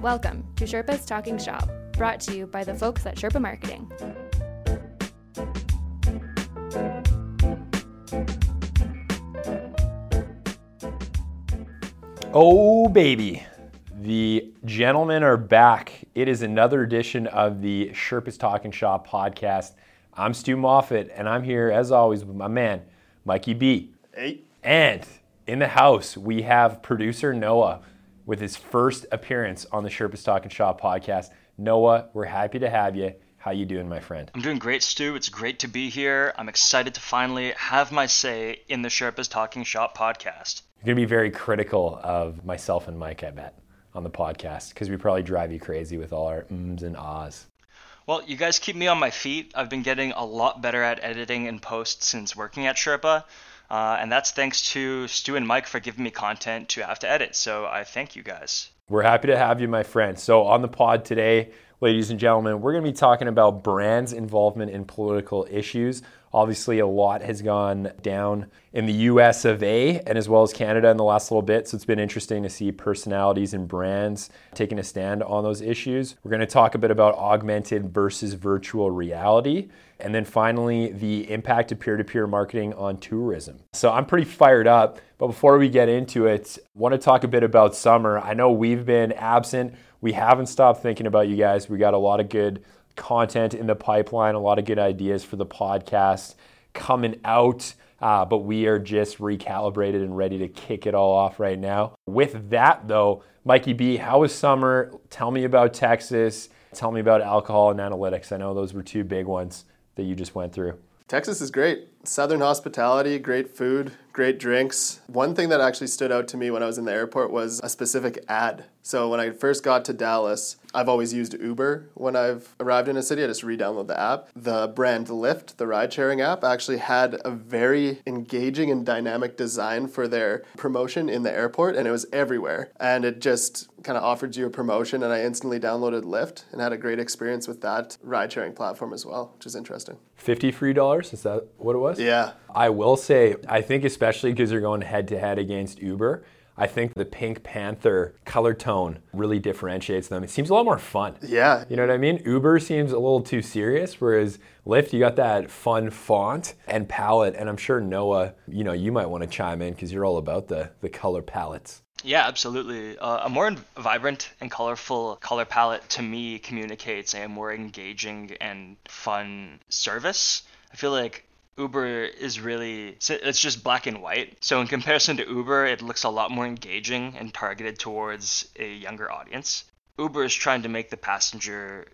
Welcome to Sherpa's Talking Shop, brought to you by the folks at Sherpa Marketing. Oh, baby. The gentlemen are back. It is another edition of the Sherpa's Talking Shop podcast. I'm Stu Moffat, and I'm here, as always, with my man, Mikey B. Hey. And in the house, we have producer Noah with his first appearance on the Sherpa's Talking Shop podcast. Noah, we're happy to have you. How you doing, my friend? I'm doing great, Stu. It's great to be here. I'm excited to finally have my say in the Sherpa's Talking Shop podcast. You're going to be very critical of myself and Mike, I bet, on the podcast, because we probably drive you crazy with all our ums and ahs. Well, you guys keep me on my feet. I've been getting a lot better at editing and post since working at Sherpa. Uh, and that's thanks to Stu and Mike for giving me content to have to edit. So I thank you guys. We're happy to have you, my friend. So, on the pod today, ladies and gentlemen, we're going to be talking about brands' involvement in political issues. Obviously, a lot has gone down in the US of A and as well as Canada in the last little bit. So, it's been interesting to see personalities and brands taking a stand on those issues. We're going to talk a bit about augmented versus virtual reality. And then finally, the impact of peer to peer marketing on tourism. So I'm pretty fired up. But before we get into it, I want to talk a bit about summer. I know we've been absent. We haven't stopped thinking about you guys. We got a lot of good content in the pipeline, a lot of good ideas for the podcast coming out. Uh, but we are just recalibrated and ready to kick it all off right now. With that, though, Mikey B, how was summer? Tell me about Texas. Tell me about alcohol and analytics. I know those were two big ones that you just went through? Texas is great. Southern hospitality, great food, great drinks. One thing that actually stood out to me when I was in the airport was a specific ad. So when I first got to Dallas, I've always used Uber when I've arrived in a city. I just re-download the app. The brand Lyft, the ride-sharing app, actually had a very engaging and dynamic design for their promotion in the airport, and it was everywhere. And it just kind of offered you a promotion, and I instantly downloaded Lyft and had a great experience with that ride-sharing platform as well, which is interesting. Fifty free dollars? Is that what it was? Yeah. I will say, I think especially because you're going head to head against Uber, I think the Pink Panther color tone really differentiates them. It seems a lot more fun. Yeah. You know what I mean? Uber seems a little too serious, whereas Lyft, you got that fun font and palette. And I'm sure Noah, you know, you might want to chime in because you're all about the, the color palettes. Yeah, absolutely. Uh, a more vibrant and colorful color palette to me communicates a more engaging and fun service. I feel like Uber is really it's just black and white. So in comparison to Uber, it looks a lot more engaging and targeted towards a younger audience. Uber is trying to make the passenger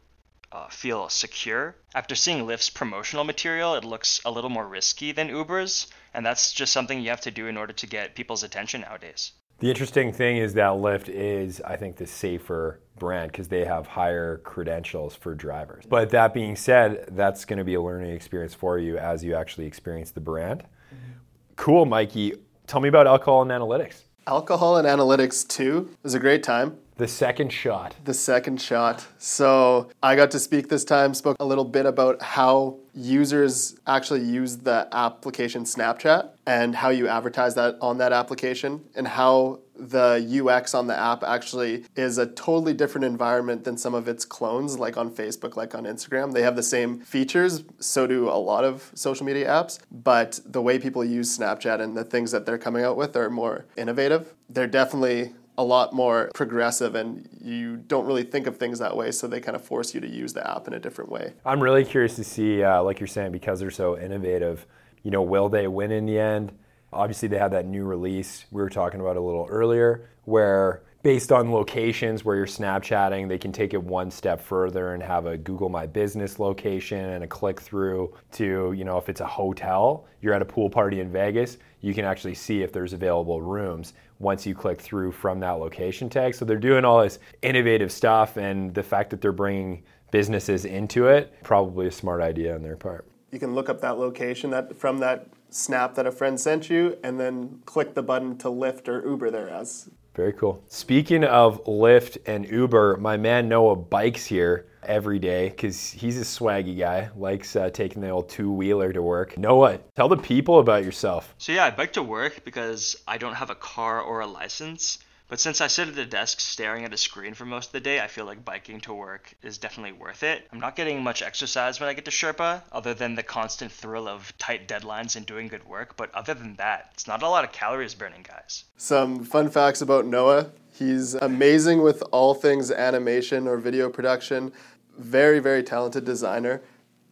uh, feel secure. After seeing Lyft's promotional material, it looks a little more risky than Uber's, and that's just something you have to do in order to get people's attention nowadays. The interesting thing is that Lyft is, I think, the safer brand because they have higher credentials for drivers. But that being said, that's going to be a learning experience for you as you actually experience the brand. Mm-hmm. Cool, Mikey. Tell me about alcohol and analytics. Alcohol and analytics too, was a great time. The second shot. The second shot. So I got to speak this time, spoke a little bit about how users actually use the application Snapchat and how you advertise that on that application and how the UX on the app actually is a totally different environment than some of its clones, like on Facebook, like on Instagram. They have the same features, so do a lot of social media apps, but the way people use Snapchat and the things that they're coming out with are more innovative. They're definitely a lot more progressive and you don't really think of things that way so they kind of force you to use the app in a different way. I'm really curious to see uh, like you're saying because they're so innovative you know will they win in the end? Obviously they have that new release we were talking about a little earlier where based on locations where you're Snapchatting, they can take it one step further and have a Google My Business location and a click through to, you know, if it's a hotel, you're at a pool party in Vegas, you can actually see if there's available rooms once you click through from that location tag. So they're doing all this innovative stuff, and the fact that they're bringing businesses into it, probably a smart idea on their part. You can look up that location that from that snap that a friend sent you and then click the button to Lyft or Uber there as very cool. Speaking of Lyft and Uber, my man Noah bikes here every day because he's a swaggy guy, likes uh, taking the old two wheeler to work. Noah, tell the people about yourself. So, yeah, I bike to work because I don't have a car or a license. But since I sit at a desk staring at a screen for most of the day, I feel like biking to work is definitely worth it. I'm not getting much exercise when I get to Sherpa, other than the constant thrill of tight deadlines and doing good work. But other than that, it's not a lot of calories burning, guys. Some fun facts about Noah. He's amazing with all things animation or video production. Very, very talented designer.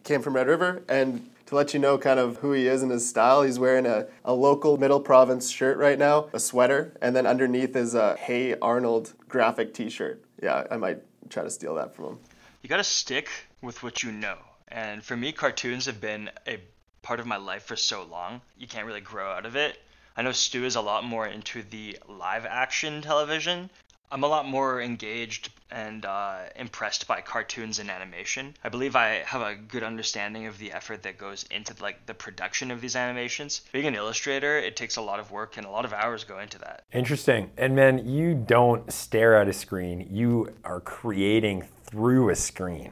Came from Red River and to let you know kind of who he is and his style, he's wearing a, a local middle province shirt right now, a sweater, and then underneath is a Hey Arnold graphic t shirt. Yeah, I might try to steal that from him. You gotta stick with what you know. And for me, cartoons have been a part of my life for so long, you can't really grow out of it. I know Stu is a lot more into the live action television, I'm a lot more engaged and uh, impressed by cartoons and animation. I believe I have a good understanding of the effort that goes into like the production of these animations. Being an illustrator, it takes a lot of work and a lot of hours go into that. Interesting. And man, you don't stare at a screen. You are creating through a screen.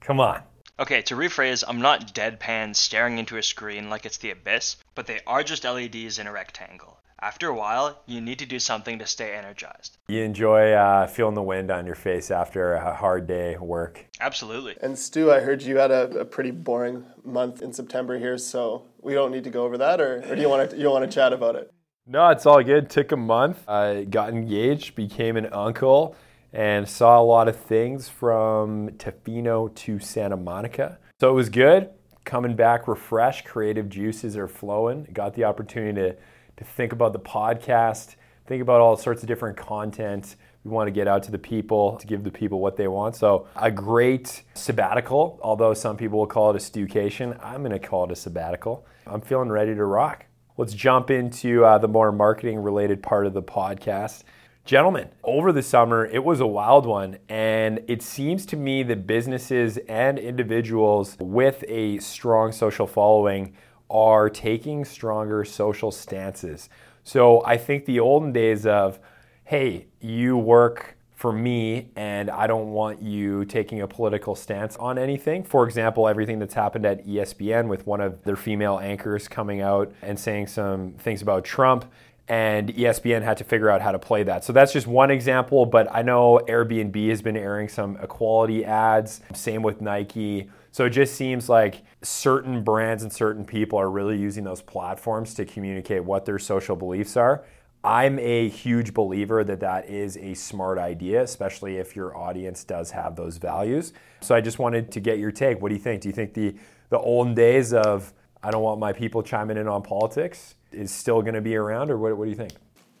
Come on. Okay, to rephrase, I'm not deadpan staring into a screen like it's the abyss, but they are just LEDs in a rectangle after a while, you need to do something to stay energized. You enjoy uh, feeling the wind on your face after a hard day of work. Absolutely. And Stu, I heard you had a, a pretty boring month in September here, so we don't need to go over that, or, or do you want to you want to chat about it? No, it's all good. Took a month. I got engaged, became an uncle, and saw a lot of things from Tofino to Santa Monica. So it was good. Coming back refreshed, creative juices are flowing. Got the opportunity to to think about the podcast, think about all sorts of different content. We want to get out to the people to give the people what they want. So, a great sabbatical, although some people will call it a stewcation. I'm going to call it a sabbatical. I'm feeling ready to rock. Let's jump into uh, the more marketing related part of the podcast. Gentlemen, over the summer, it was a wild one, and it seems to me that businesses and individuals with a strong social following are taking stronger social stances. So I think the olden days of, hey, you work for me and I don't want you taking a political stance on anything. For example, everything that's happened at ESPN with one of their female anchors coming out and saying some things about Trump and ESPN had to figure out how to play that. So that's just one example, but I know Airbnb has been airing some equality ads, same with Nike. So it just seems like certain brands and certain people are really using those platforms to communicate what their social beliefs are. I'm a huge believer that that is a smart idea, especially if your audience does have those values. So I just wanted to get your take. What do you think? Do you think the the olden days of I don't want my people chiming in on politics is still going to be around, or what, what do you think?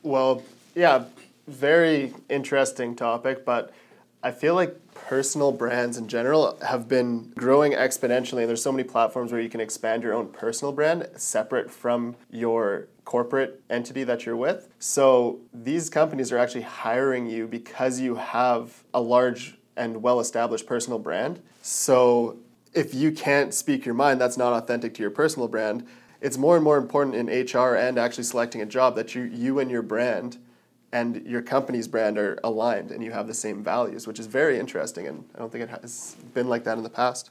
Well, yeah, very interesting topic, but I feel like personal brands in general have been growing exponentially. There's so many platforms where you can expand your own personal brand separate from your corporate entity that you're with. So these companies are actually hiring you because you have a large and well established personal brand. So if you can't speak your mind, that's not authentic to your personal brand. It's more and more important in HR and actually selecting a job that you you and your brand and your company's brand are aligned and you have the same values, which is very interesting. And I don't think it has been like that in the past.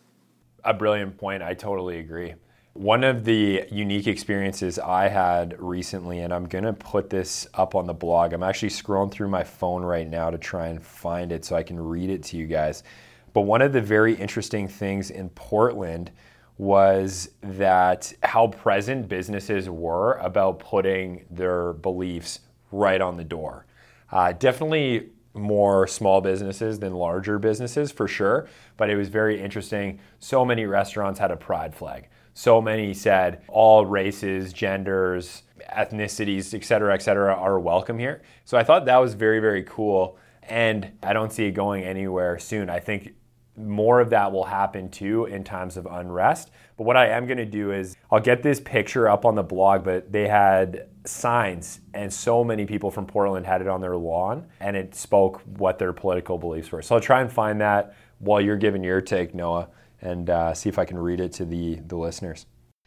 A brilliant point. I totally agree. One of the unique experiences I had recently, and I'm going to put this up on the blog. I'm actually scrolling through my phone right now to try and find it so I can read it to you guys. But one of the very interesting things in Portland was that how present businesses were about putting their beliefs right on the door. Uh, definitely more small businesses than larger businesses for sure, but it was very interesting. So many restaurants had a pride flag. So many said all races, genders, ethnicities, et cetera, et cetera, are welcome here. So I thought that was very, very cool. And I don't see it going anywhere soon. I think more of that will happen too in times of unrest. But what I am going to do is I'll get this picture up on the blog, but they had signs and so many people from Portland had it on their lawn and it spoke what their political beliefs were. So I'll try and find that while you're giving your take, Noah, and uh, see if I can read it to the, the listeners.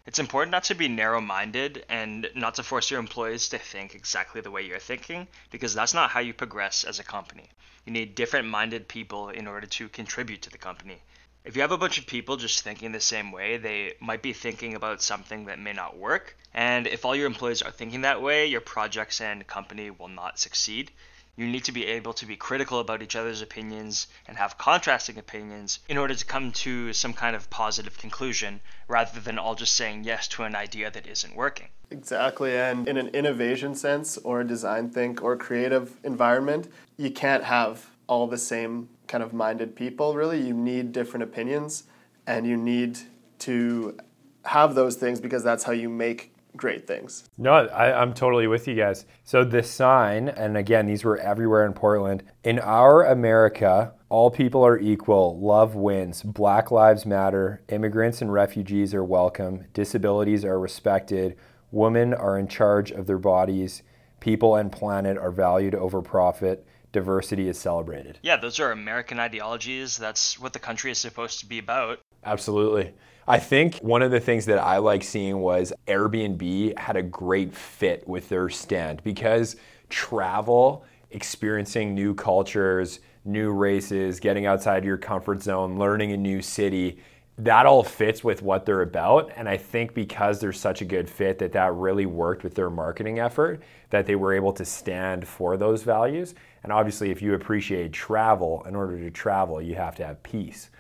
It's important not to be narrow minded and not to force your employees to think exactly the way you're thinking because that's not how you progress as a company. You need different minded people in order to contribute to the company. If you have a bunch of people just thinking the same way, they might be thinking about something that may not work. And if all your employees are thinking that way, your projects and company will not succeed. You need to be able to be critical about each other's opinions and have contrasting opinions in order to come to some kind of positive conclusion rather than all just saying yes to an idea that isn't working. Exactly. And in an innovation sense or a design think or creative environment, you can't have all the same kind of minded people, really. You need different opinions and you need to have those things because that's how you make great things. No, I, am totally with you guys. So the sign, and again, these were everywhere in Portland. In our America, all people are equal. Love wins. Black lives matter. Immigrants and refugees are welcome. Disabilities are respected. Women are in charge of their bodies. People and planet are valued over profit. Diversity is celebrated. Yeah, those are American ideologies. That's what the country is supposed to be about. Absolutely. I think one of the things that I like seeing was Airbnb had a great fit with their stand because travel, experiencing new cultures, new races, getting outside your comfort zone, learning a new city, that all fits with what they're about. And i think because they're such a good fit that that really worked with their marketing effort that they were able to stand for those values. And obviously if you appreciate travel in order to travel you have to have peace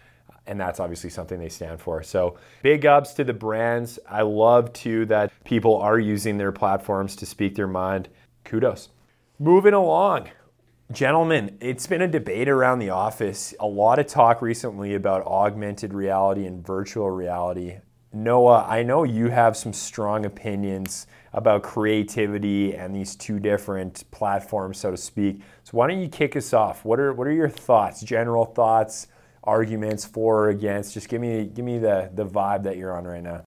and that's obviously something they stand for so big ups to the brands i love too that people are using their platforms to speak their mind kudos moving along Gentlemen, it's been a debate around the office. A lot of talk recently about augmented reality and virtual reality. Noah, I know you have some strong opinions about creativity and these two different platforms, so to speak. So why don't you kick us off? What are what are your thoughts, general thoughts, arguments for or against? Just give me give me the, the vibe that you're on right now.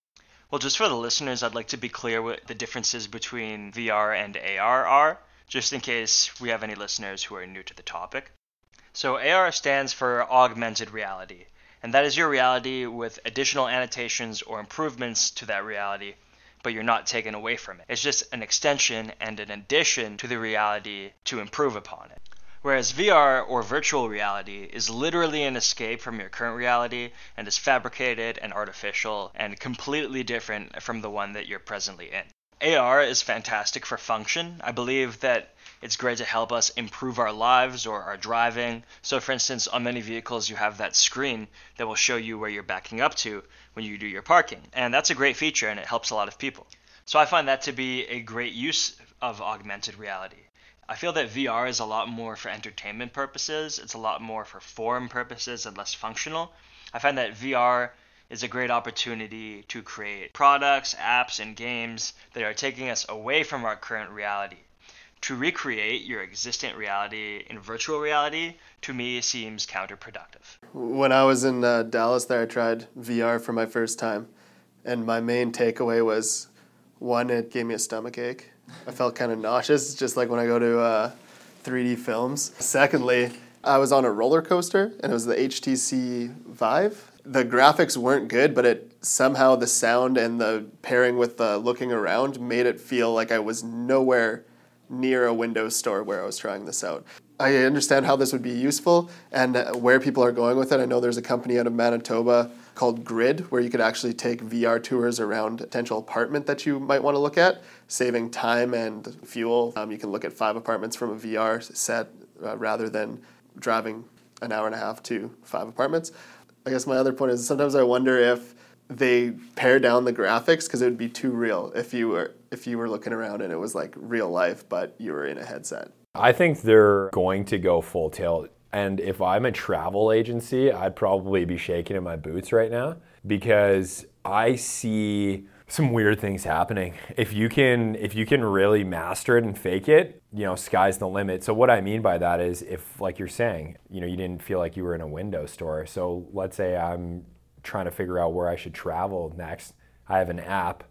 Well, just for the listeners, I'd like to be clear what the differences between VR and AR are just in case we have any listeners who are new to the topic. So, AR stands for Augmented Reality, and that is your reality with additional annotations or improvements to that reality, but you're not taken away from it. It's just an extension and an addition to the reality to improve upon it. Whereas VR or virtual reality is literally an escape from your current reality and is fabricated and artificial and completely different from the one that you're presently in. AR is fantastic for function. I believe that it's great to help us improve our lives or our driving. So, for instance, on many vehicles, you have that screen that will show you where you're backing up to when you do your parking. And that's a great feature and it helps a lot of people. So, I find that to be a great use of augmented reality. I feel that VR is a lot more for entertainment purposes, it's a lot more for form purposes and less functional. I find that VR is a great opportunity to create products, apps, and games that are taking us away from our current reality. To recreate your existent reality in virtual reality, to me, seems counterproductive. When I was in uh, Dallas, there, I tried VR for my first time, and my main takeaway was one, it gave me a stomach ache. I felt kind of nauseous, just like when I go to uh, 3D films. Secondly, I was on a roller coaster, and it was the HTC Vive the graphics weren't good, but it somehow the sound and the pairing with the looking around made it feel like I was nowhere near a Windows store where I was trying this out. I understand how this would be useful and where people are going with it. I know there's a company out of Manitoba called Grid where you could actually take VR tours around a potential apartment that you might want to look at, saving time and fuel. Um, you can look at five apartments from a VR set uh, rather than driving an hour and a half to five apartments. I guess my other point is sometimes I wonder if they pare down the graphics because it would be too real if you were if you were looking around and it was like real life but you were in a headset. I think they're going to go full tilt. And if I'm a travel agency, I'd probably be shaking in my boots right now because I see some weird things happening. If you can if you can really master it and fake it, you know, sky's the limit. So what I mean by that is if like you're saying, you know, you didn't feel like you were in a window store. So let's say I'm trying to figure out where I should travel next. I have an app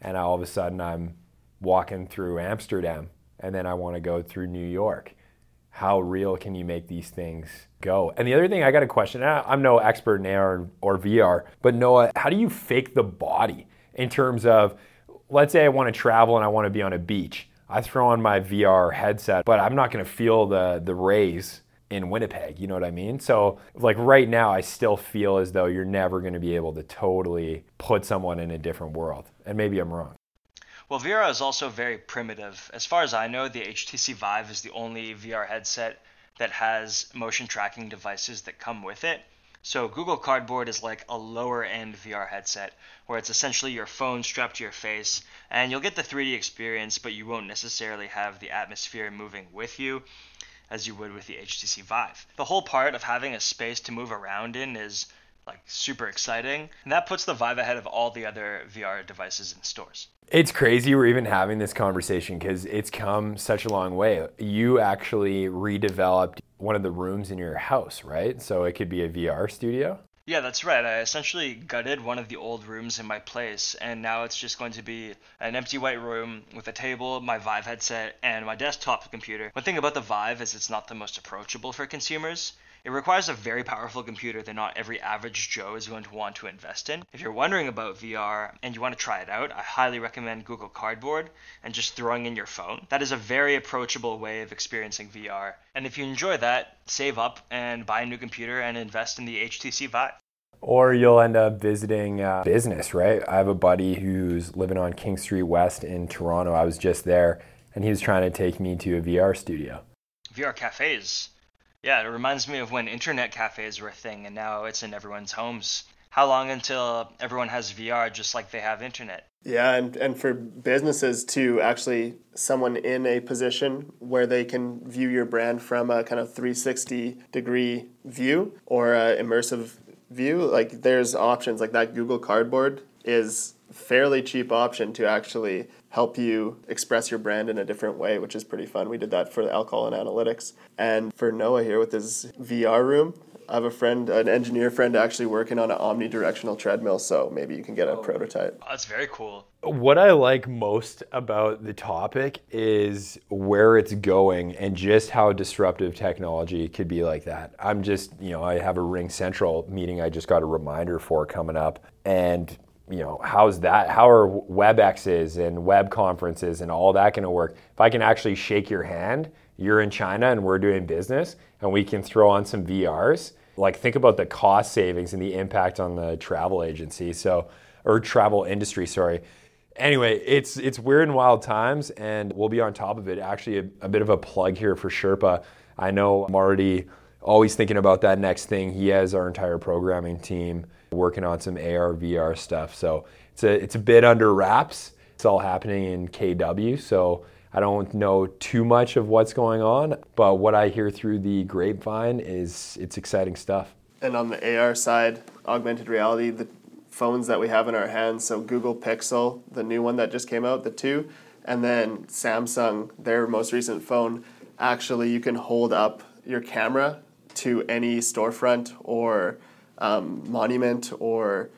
and all of a sudden I'm walking through Amsterdam and then I want to go through New York. How real can you make these things go? And the other thing I got a question, I'm no expert in AR or VR, but Noah, how do you fake the body? in terms of let's say I want to travel and I want to be on a beach. I throw on my VR headset, but I'm not to feel the the rays in Winnipeg, you know what I mean? So like right now I still feel as though you're never to be able to totally put someone in a different world. And maybe I'm wrong. Well, VR is also very primitive. As far as I know, the HTC Vive is the only VR headset that has motion tracking devices that come with it. So Google Cardboard is like a lower end VR headset where it's essentially your phone strapped to your face and you'll get the 3D experience, but you won't necessarily have the atmosphere moving with you as you would with the HTC Vive. The whole part of having a space to move around in is like super exciting, and that puts the Vive ahead of all the other VR devices in stores. It's crazy we're even having this conversation because it's come such a long way. You actually redeveloped one of the rooms in your house, right? So it could be a VR studio. Yeah, that's right. I essentially gutted one of the old rooms in my place, and now it's just going to be an empty white room with a table, my Vive headset, and my desktop computer. One thing about the Vive is it's not the most approachable for consumers. It requires a very powerful computer that not every average Joe is going to want to invest in. If you're wondering about VR and you want to try it out, I highly recommend Google Cardboard and just throwing in your phone. That is a very approachable way of experiencing VR. And if you enjoy that, save up and buy a new computer and invest in the HTC Vive. Or you'll end up visiting uh, business, right? I have a buddy who's living on King Street West in Toronto. I was just there, and he was trying to take me to a VR studio. VR cafes yeah, it reminds me of when internet cafes were a thing and now it's in everyone's homes. How long until everyone has VR just like they have internet? Yeah, and, and for businesses to actually someone in a position where they can view your brand from a kind of 360 degree view or immersive view, like there's options like that Google Cardboard is fairly cheap option to actually help you express your brand in a different way, which is pretty fun. We did that for alcohol and analytics. And for Noah here with his VR room, I have a friend, an engineer friend, actually working on an omnidirectional treadmill. So maybe you can get a oh, prototype. Oh, that's very cool. What I like most about the topic is where it's going and just how disruptive technology could be like that. I'm just, you know, I have a Ring Central meeting I just got a reminder for coming up. And you know, how's that? How are WebExes and web conferences and all that going to work? If I can actually shake your hand, you're in China and we're doing business, and we can throw on some VRs. Like, think about the cost savings and the impact on the travel agency, so or travel industry. Sorry. Anyway, it's it's weird and wild times, and we'll be on top of it. Actually, a, a bit of a plug here for Sherpa. I know I'm already always thinking about that next thing. He has our entire programming team working on some AR VR stuff. So it's a it's a bit under wraps. It's all happening in KW. So I don't know too much of what's going on, but what I hear through the grapevine is it's exciting stuff. And on the AR side, augmented reality, the phones that we have in our hands, so Google Pixel, the new one that just came out, the 2, and then Samsung, their most recent phone, actually you can hold up your camera to any storefront or um, monument or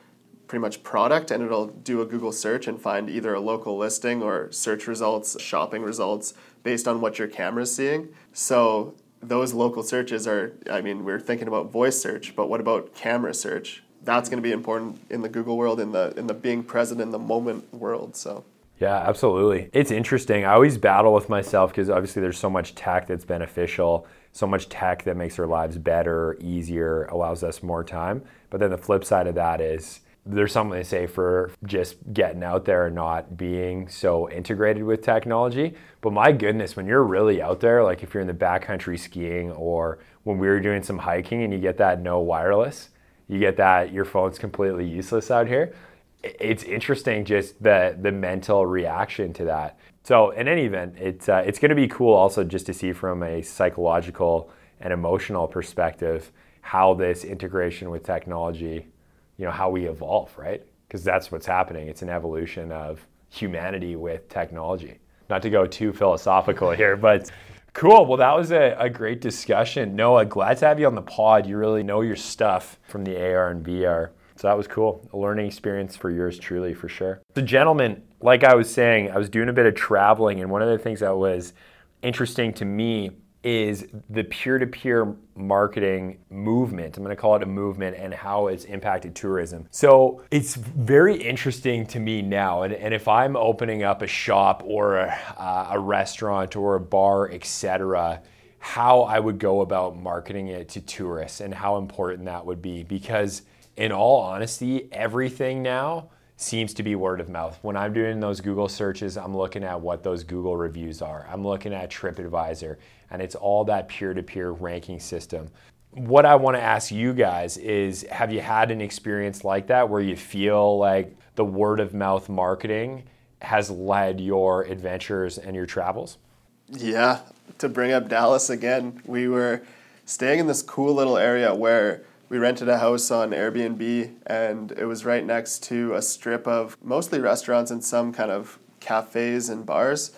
pretty much product and it'll do a Google search and find either a local listing or search results, shopping results based on what your camera is seeing. So those local searches are, I mean, we're thinking about voice search, but what about camera search? That's going to be important in the Google world, in the in the being present in the moment world. So. Yeah, absolutely. It's interesting. I always battle with myself because obviously there's so much tech that's beneficial so much tech that makes our lives better, easier, allows us more time. But then the flip side of that is there's something to say for just getting out there and not being so integrated with technology. But my goodness, when you're really out there, like if you're in the backcountry skiing or when we were doing some hiking and you get that no wireless, you get that your phone's completely useless out here. It's interesting just the the mental reaction to that. So in any event, it's uh, it's going to be cool also just to see from a psychological and emotional perspective how this integration with technology, you know, how we evolve, right? Because that's what's happening. It's an evolution of humanity with technology. Not to go too philosophical here, but cool. Well, that was a, a great discussion. Noah, glad to have you on the pod. You really know your stuff from the AR and VR. So that was cool. A learning experience for yours truly, for sure. The gentleman, like I was saying, I was doing a bit of traveling, and one of the things that was interesting to me is the peer-to-peer marketing movement. I'm going to call it a movement and how it's impacted tourism. So it's very interesting to me now. And, and if I'm opening up a shop or a, uh, a restaurant or a bar, etc., how I would go about marketing it to tourists and how important that would be because in all honesty, everything now seems to be word of mouth. When I'm doing those Google searches, I'm looking at what those Google reviews are. I'm looking at TripAdvisor, and it's all that peer to peer ranking system. What I want to ask you guys is have you had an experience like that where you feel like the word of mouth marketing has led your adventures and your travels? Yeah, to bring up Dallas again, we were staying in this cool little area where we rented a house on Airbnb and it was right next to a strip of mostly restaurants and some kind of cafes and bars.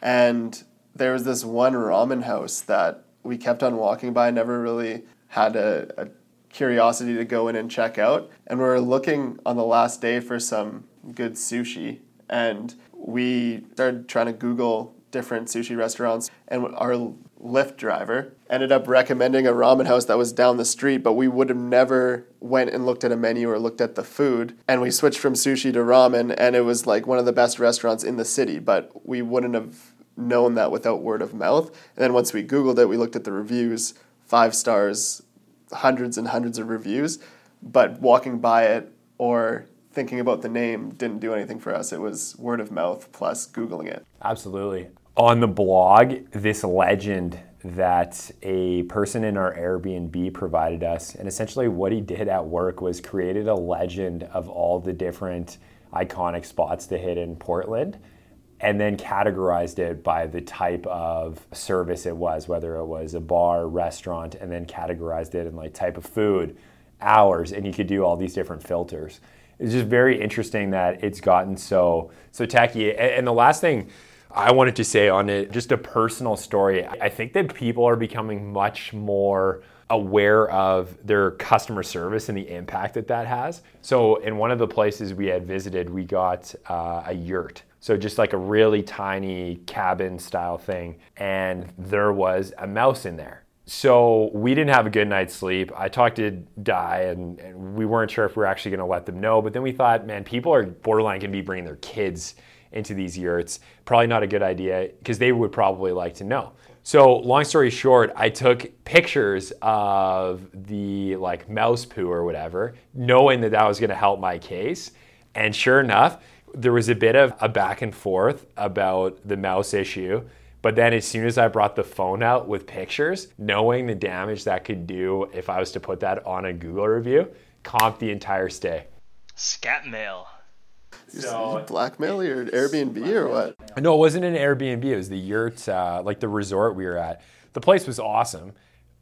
And there was this one ramen house that we kept on walking by, never really had a, a curiosity to go in and check out. And we were looking on the last day for some good sushi. And we started trying to Google different sushi restaurants. And our Lyft driver ended up recommending a ramen house that was down the street, but we would have never went and looked at a menu or looked at the food. And we switched from sushi to ramen, and it was like one of the best restaurants in the city, but we wouldn't have known that without word of mouth. And then once we Googled it, we looked at the reviews, five stars, hundreds and hundreds of reviews, but walking by it or thinking about the name didn't do anything for us. It was word of mouth plus Googling it. Absolutely on the blog this legend that a person in our Airbnb provided us. And essentially, what he did at work was created a legend of all the different iconic spots to hit in Portland and then categorized it by the type of service it was, whether it was a bar, restaurant, and then categorized it in like type of food, hours, and you could do all these different filters. It's just very interesting that it's gotten so so techy. And the last thing I wanted to say on it, just a personal story. I think that people are becoming much more aware of their customer service and the impact that that has. So, in one of the places we had visited, we got uh, a yurt. So, just like a really tiny cabin style thing. And there was a mouse in there. So, we didn't have a good night's sleep. I talked to Di, and, and we weren't sure if we were actually going to let them know. But then we thought, man, people are borderline going to be bringing their kids into these yurts. Probably not a good idea because they would probably like to know. So, long story short, I took pictures of the like mouse poo or whatever, knowing that that was going to help my case. And sure enough, there was a bit of a back and forth about the mouse issue. But then, as soon as I brought the phone out with pictures, knowing the damage that could do if I was to put that on a Google review, comped the entire stay. Scat mail. So blackmail your Airbnb or what? No, it wasn't an Airbnb. It was the yurt, uh, like the resort we were at. The place was awesome,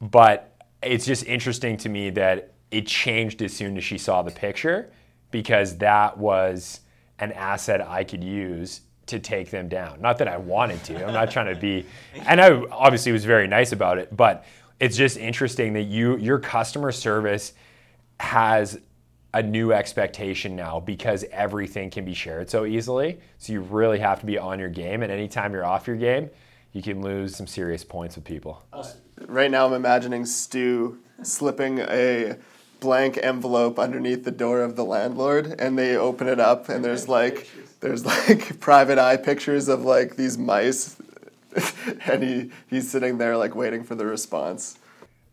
but it's just interesting to me that it changed as soon as she saw the picture because that was an asset I could use to take them down. Not that I wanted to. I'm not trying to be, and I obviously was very nice about it, but it's just interesting that you your customer service has a new expectation now because everything can be shared so easily. So you really have to be on your game. And anytime you're off your game, you can lose some serious points with people. Right now, I'm imagining Stu slipping a blank envelope underneath the door of the landlord, and they open it up, and there's like there's like private eye pictures of like these mice, and he he's sitting there like waiting for the response.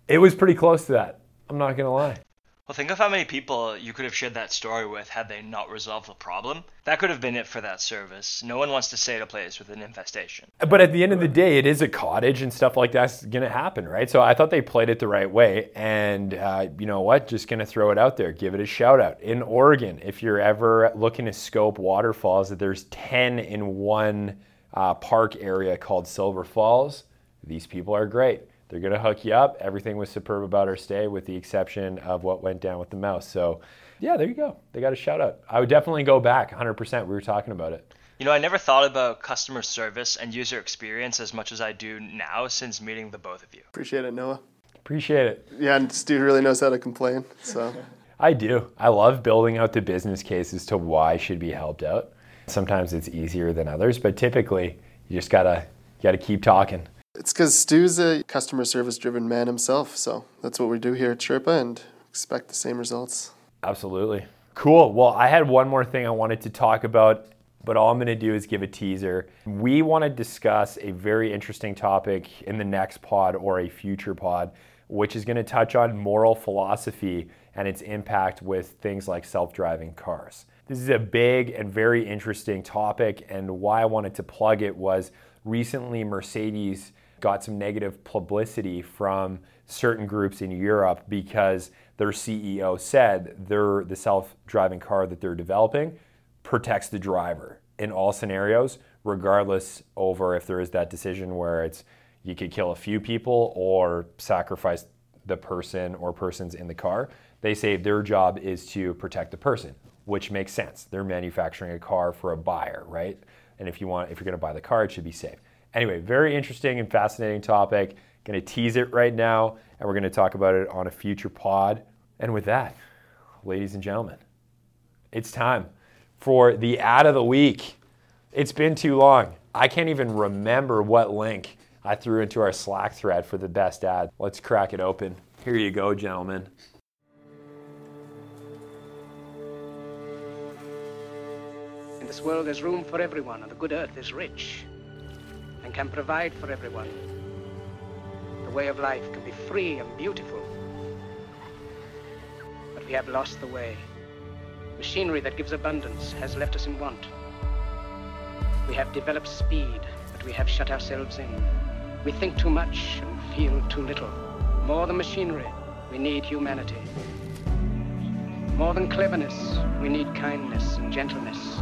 It was pretty close to that. I'm not gonna lie. Well, think of how many people you could have shared that story with had they not resolved the problem. That could have been it for that service. No one wants to stay at a place with an infestation. But at the end of the day, it is a cottage and stuff like that's going to happen, right? So I thought they played it the right way. And uh, you know what? Just going to throw it out there, give it a shout out. In Oregon, if you're ever looking to scope waterfalls, there's 10 in one uh, park area called Silver Falls. These people are great. They're going to hook you up. Everything was superb about our stay, with the exception of what went down with the mouse. So, yeah, there you go. They got a shout out. I would definitely go back 100%. We were talking about it. You know, I never thought about customer service and user experience as much as I do now since meeting the both of you. Appreciate it, Noah. Appreciate it. Yeah, and Stu really knows how to complain. So I do. I love building out the business cases to why should be helped out. Sometimes it's easier than others, but typically you just gotta you gotta keep talking. It's because Stu's a customer service driven man himself. So that's what we do here at Sherpa and expect the same results. Absolutely. Cool. Well, I had one more thing I wanted to talk about, but all I'm going to do is give a teaser. We want to discuss a very interesting topic in the next pod or a future pod, which is going to touch on moral philosophy and its impact with things like self driving cars. This is a big and very interesting topic, and why I wanted to plug it was recently Mercedes got some negative publicity from certain groups in Europe because their CEO said their the self-driving car that they're developing protects the driver in all scenarios, regardless over if there is that decision where it's you could kill a few people or sacrifice the person or persons in the car. They say their job is to protect the person which makes sense. They're manufacturing a car for a buyer, right? And if you want, if you're going to buy the car, it should be safe. Anyway, very interesting and fascinating topic. Going to tease it right now, and we're going to talk about it on a future pod. And with that, ladies and gentlemen, it's time for the ad of the week. It's been too long. I can't even remember what link I threw into our Slack thread for the best ad. Let's crack it open. Here you go, gentlemen. In this world there's room for everyone, and the good earth is rich and can provide for everyone. The way of life can be free and beautiful. But we have lost the way. Machinery that gives abundance has left us in want. We have developed speed, but we have shut ourselves in. We think too much and feel too little. More than machinery, we need humanity. More than cleverness, we need kindness and gentleness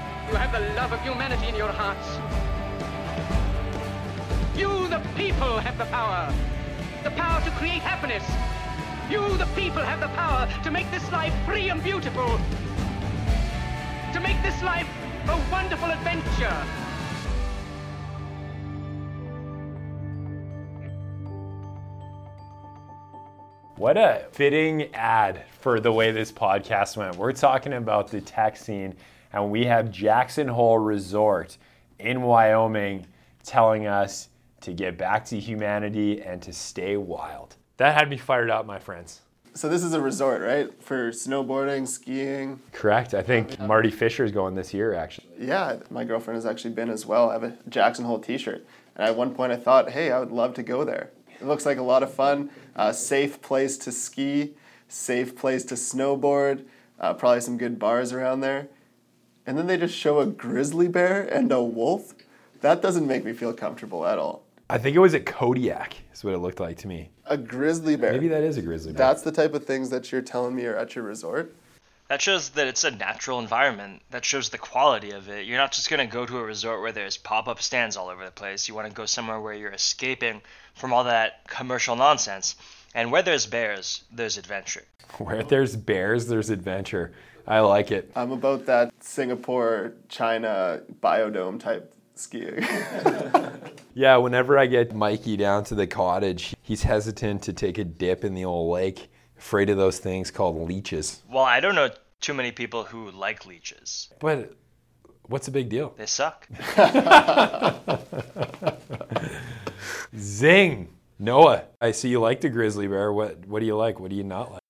You have the love of humanity in your hearts. You, the people, have the power. The power to create happiness. You, the people, have the power to make this life free and beautiful. To make this life a wonderful adventure. What a fitting ad for the way this podcast went. We're talking about the tech scene and we have Jackson Hole Resort in Wyoming telling us to get back to humanity and to stay wild. That had me fired up, my friends. So this is a resort, right? For snowboarding, skiing. Correct. I think Marty Fisher is going this year, actually. Yeah, my girlfriend has actually been as well. I have a Jackson Hole T-shirt, and at one point I thought, hey, I would love to go there. It looks like a lot of fun. Uh, safe place to ski, safe place to snowboard. Uh, probably some good bars around there and then they just show a grizzly bear and a wolf. That doesn't make me feel comfortable at all. I think it was a Kodiak, is what it looked like to me. A grizzly bear. Maybe that is a grizzly bear. That's the type of things that you're telling me are at your resort. That shows that it's a natural environment. That shows the quality of it. You're not just going to go to a resort where there's pop up stands all over the place. You want to go somewhere where you're escaping from all that commercial nonsense. And where there's bears, there's adventure. Where there's bears, there's adventure. I like it. I'm about that Singapore, China biodome type skiing. yeah, whenever I get Mikey down to the cottage, he's hesitant to take a dip in the old lake, afraid of those things called leeches. Well, I don't know too many people who like leeches. But what's the big deal? They suck. Zing! Noah, I see you like the grizzly bear. What what do you like? What do you not like?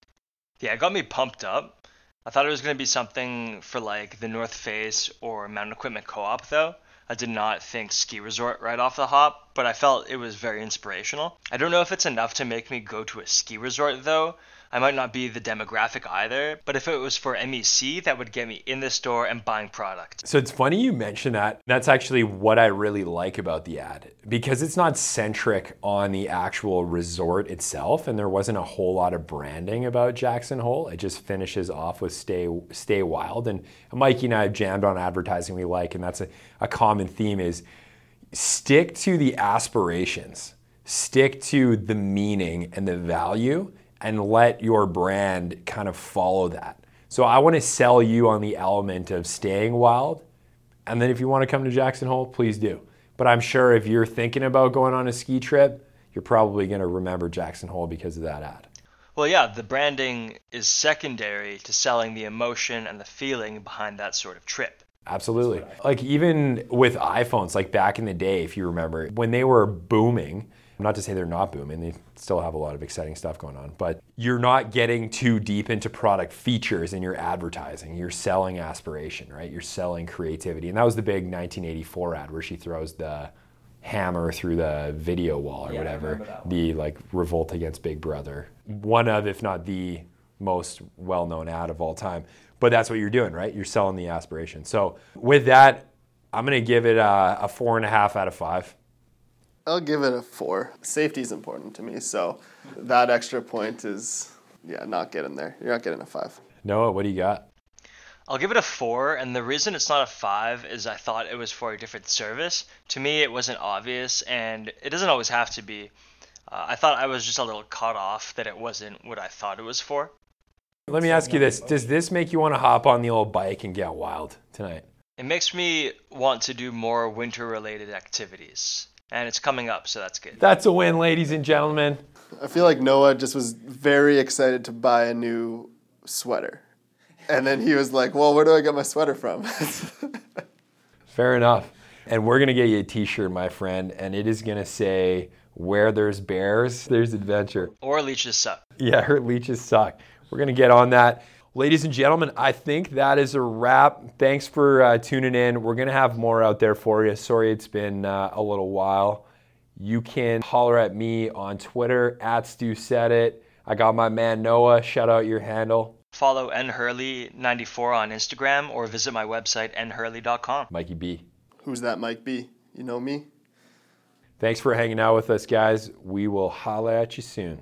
Yeah, it got me pumped up. I thought it was going to be something for like the North Face or Mountain Equipment Co-op though. I did not think ski resort right off the hop, but I felt it was very inspirational. I don't know if it's enough to make me go to a ski resort though, I might not be the demographic either, but if it was for MEC, that would get me in the store and buying product. So it's funny you mention that. That's actually what I really like about the ad because it's not centric on the actual resort itself, and there wasn't a whole lot of branding about Jackson Hole. It just finishes off with "Stay Stay Wild," and Mikey and I have jammed on advertising we like, and that's a, a common theme is stick to the aspirations, stick to the meaning and the value and let your brand kind of follow that. So I want to sell you on the element of staying wild. And then if you want to come to Jackson Hole, please do. But I'm sure if you're thinking about going on a ski trip, you're probably going to remember Jackson Hole because of that ad. Well, yeah, the branding is secondary to selling the emotion and the feeling behind that sort of trip. Absolutely. Like even with iPhones, like back in the day, if you remember, when they were booming, not to say they're not booming, they still have a lot of exciting stuff going on, but you're not getting too deep into product features in your advertising. You're selling aspiration, right? You're selling creativity. And that was the big 1984 ad where she throws the hammer through the video wall or Yeah, whatever. remember that one. The like revolt against Big Brother. One of, if not the most well known ad of all time. But that's what you're doing, right? You're selling the aspiration. So with that, I'm going to give it a, a four and a half out of five. I'll give it a four. Safety is important to me, so that extra point is, yeah, not getting there. You're not getting a five. Noah, what do you got? I'll give it a four, and the reason it's not a five is I thought it was for a different service. To me, it wasn't obvious, and it doesn't always have to be. Uh, I thought I was just a little caught off that it wasn't what I thought it was for. Let me ask you this. Does this make you want to hop on the old bike and get wild tonight? It makes me want to do more winter related activities, and it's coming up, so that's good. That's a win, ladies and gentlemen. I feel like Noah just was very excited to buy a new sweater. And then he was like, well, where do I get my sweater from? Fair enough. And we're going to get you a t shirt, my friend, and it is going to say, Where there's bears, there's adventure. Or leeches suck. Yeah, her leeches suck. We're going to get on that. Ladies and gentlemen, I think that is a wrap. Thanks for uh, tuning in. We're going to have more out there for you. Sorry it's been uh, a little while. You can holler at me on Twitter at Stu Said It. I got my man Noah. Shout out your handle, Follow nhurley94 on Instagram or visit my website nhurley.com. Mikey B. Who's that Mike B? You know me? Thanks for hanging out with us, guys. We will holler at you soon.